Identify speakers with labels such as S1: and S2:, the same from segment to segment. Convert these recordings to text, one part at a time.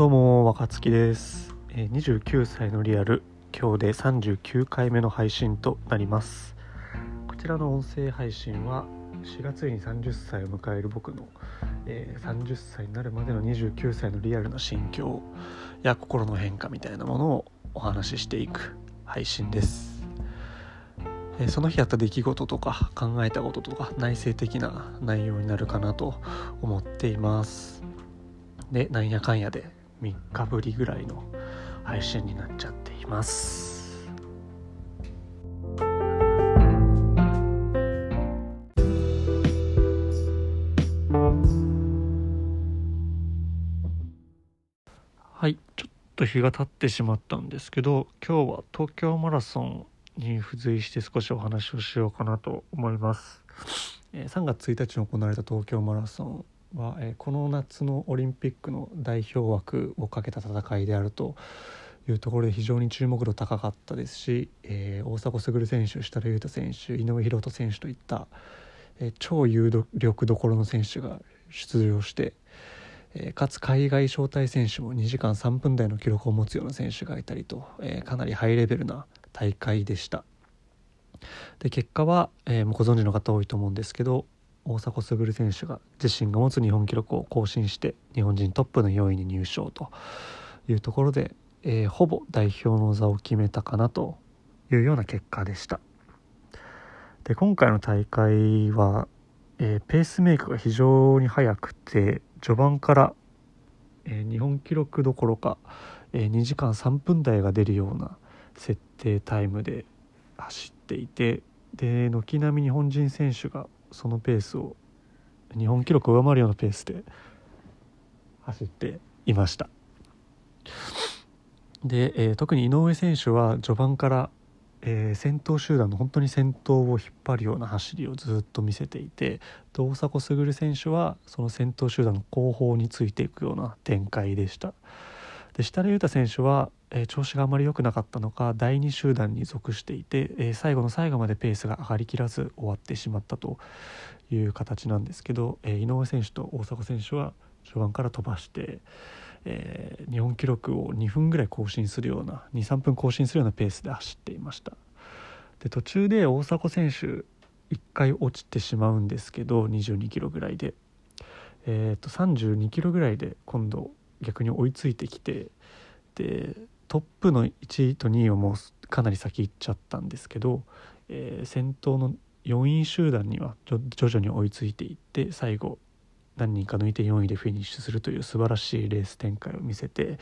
S1: どうも若月です、29歳のリアル今日で39回目の配信となります。こちらの音声配信は4月に30歳を迎える僕の、え30歳になるまでの29歳のリアルな心境や心の変化みたいなものをお話ししていく配信です、えその日あった出来事とか考えたこととか内省的な内容になるかなと思っています。でなんやかんやで3日ぶりぐらいの配信になっちゃっています。はいちょっと日が経ってしまったんですけど今日は東京マラソンに付随して少しお話をしようかなと思います、えー3月1日に行われた東京マラソンは、えーこの夏のオリンピックの代表枠をかけた戦いであるというところで非常に注目度高かったですし、えー大迫傑選手設楽悠太選手井上大仁選手といった、えー超有力どころの選手が出場して、えーかつ海外招待選手も2時間3分台の記録を持つような選手がいたりと、えーかなりハイレベルな大会でした。で結果は、えーもうご存知の方多いと思うんですけど大迫傑選手が自身が持つ日本記録を更新して日本人トップの4位に入賞というところで、えーほぼ代表の座を決めたかなというような結果でした。で今回の大会は、えーペースメイクが非常に速くて序盤から、えー日本記録どころか、えー2時間3分台が出るような設定タイムで走っていてで軒並み日本人選手がそのペースを日本記録を上回るようなペースで走っていました。で、えー特に井上選手は序盤から、えー先頭集団の本当に先頭を引っ張るような走りをずっと見せていて大迫傑選手はその先頭集団の後方についていくような展開でした。で設楽悠太選手は、えー調子があまり良くなかったのか第2集団に属していて、えー最後の最後までペースが上がりきらず終わってしまったという形なんですけど、えー井上選手と大迫選手は序盤から飛ばして、え日本記録を2分ぐらい更新するような23分更新するようなペースで走っていました。で途中で大迫選手1回落ちてしまうんですけど22キロぐらいで、えー、と32キロぐらいで今度逆に追いついてきてでトップの1位と2位をもうかなり先行っちゃったんですけど、えー先頭の4位集団には徐々に追いついていって最後何人か抜いて4位でフィニッシュするという素晴らしいレース展開を見せて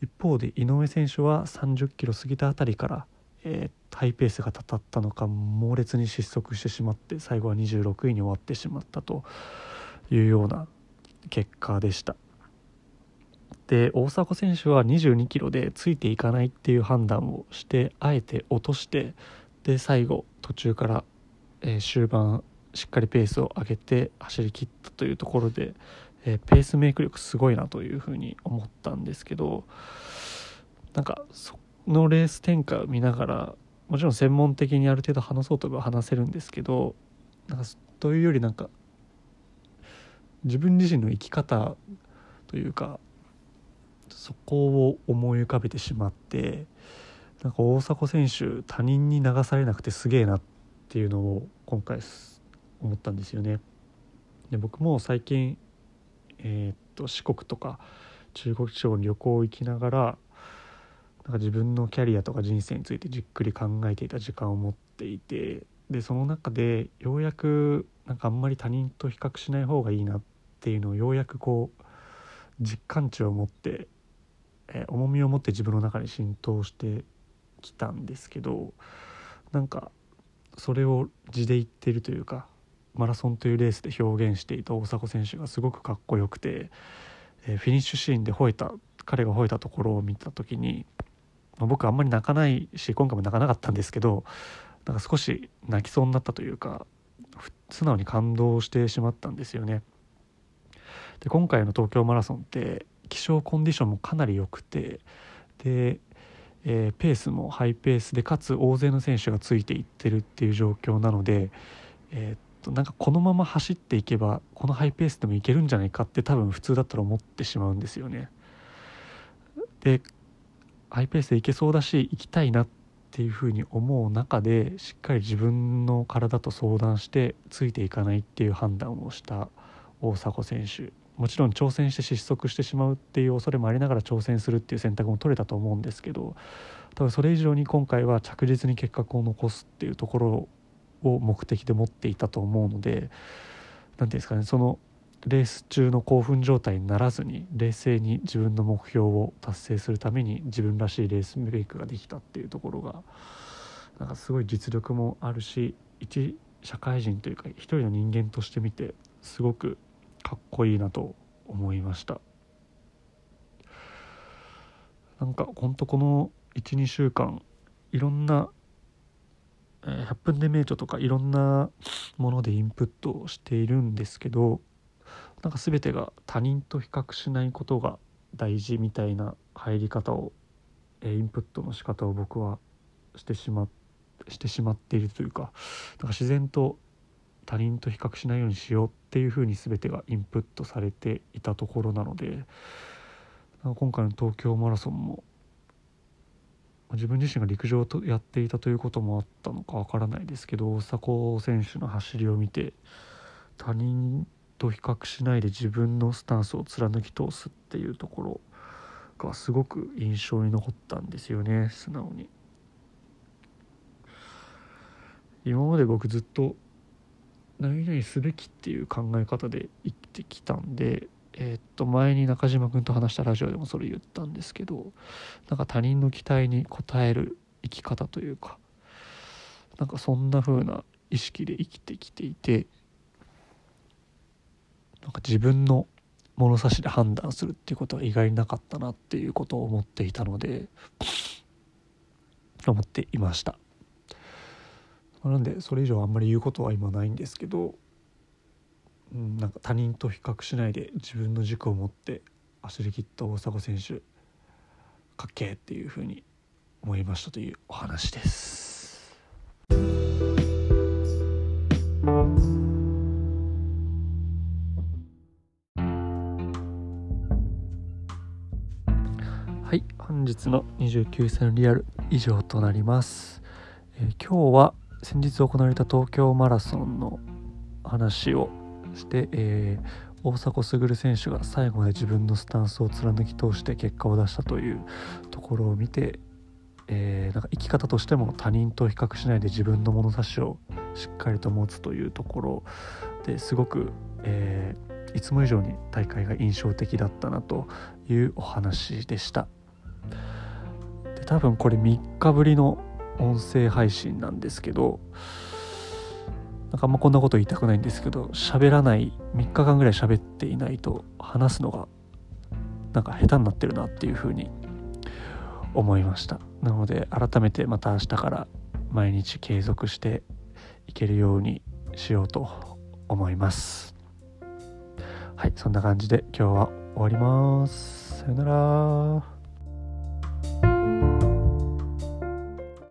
S1: 一方で井上選手は30キロ過ぎたあたりから、えーハイペースがたたったのか猛烈に失速してしまって最後は26位に終わってしまったというような結果でした。で大迫選手は22キロでついていかないっていう判断をしてあえて落としてで最後途中から、えー終盤しっかりペースを上げて走り切ったというところで、えーペースメイク力すごいなというふうに思ったんですけどなんかそのレース展開を見ながらもちろん専門的にある程度話そうといえば話せるんですけどなんかというよりなんか自分自身の生き方というかそこを思い浮かべてしまってなんか大迫選手他人に流されなくてすげえなっていうのを今回思ったんですよね。で僕も最近、えーっと四国とか中国地方に旅行行きながらなんか自分のキャリアとか人生についてじっくり考えていた時間を持っていてでその中でようやくなんかあんまり他人と比較しない方がいいなっていうのをようやくこう実感値を持って、えー重みを持って自分の中に浸透してきたんですけどなんかそれを字で言ってるというかマラソンというレースで表現していた大迫選手がすごくかっこよくて、えーフィニッシュシーンで吠えた彼が吠えたところを見た時に、まあ僕あんまり泣かないし今回も泣かなかったんですけどなんか少し泣きそうになったというか素直に感動してしまったんですよね。で今回の東京マラソンって気象コンディションもかなり良くてで、えーペースもハイペースでかつ大勢の選手がついていってるっていう状況なので、えーっとなんかこのまま走っていけばこのハイペースでもいけるんじゃないかって多分普通だったら思ってしまうんですよね。でハイペースでいけそうだし行きたいなっていうふうに思う中でしっかり自分の体と相談してついていかないっていう判断をした大迫選手もちろん挑戦して失速してしまうっていう恐れもありながら挑戦するっていう選択も取れたと思うんですけど多分それ以上に今回は着実に結果を残すっていうところを目的で持っていたと思うので何て言うんですかねそのレース中の興奮状態にならずに冷静に自分の目標を達成するために自分らしいレースメイクができたっていうところがなんかすごい実力もあるし一社会人というか一人の人間として見てすごくかっこいいなと思いました。なんかほんとこの12週間いろんな100分で名著とかいろんなものでインプットをしているんですけどなんか全てが他人と比較しないことが大事みたいな入り方をインプットの仕方を僕はしてしましてしまっているというかなんか自然と他人と比較しないようにしようっていうふうに全てがインプットされていたところなので今回の東京マラソンも自分自身が陸上とやっていたということもあったのかわからないですけど大迫選手の走りを見て他人と比較しないで自分のスタンスを貫き通すっていうところがすごく印象に残ったんですよね素直に。今まで僕ずっと何々すべきっていう考え方で生きてきたんでえー、っと前に中島君と話したラジオでもそれ言ったんですけどなんか他人の期待に応える生き方というかなんかそんな風な意識で生きてきていてなんか自分の物差しで判断するっていうことは意外になかったなっていうことを思っていたので思っていました。なのでそれ以上あんまり言うことは今ないんですけどうん、なんか他人と比較しないで自分の軸を持って走り切った大迫選手かっけーっていうふうに思いましたというお話です。はい本日の29歳のリアル以上となります、えー、今日は先日行われた東京マラソンの話をして、えー、大迫傑選手が最後まで自分のスタンスを貫き通して結果を出したというところを見て、えー、なんか生き方としても他人と比較しないで自分の物差しをしっかりと持つというところですごく、えー、いつも以上に大会が印象的だったなというお話でした。で多分これ3日ぶりの音声配信なんですけどなんかあんまこんなこと言いたくないんですけど喋らない3日間ぐらい喋っていないと話すのがなんか下手になってるなっていうふうに思いました。なので改めてまた明日から毎日継続していけるようにしようと思います。はいそんな感じで今日は終わります。さよなら。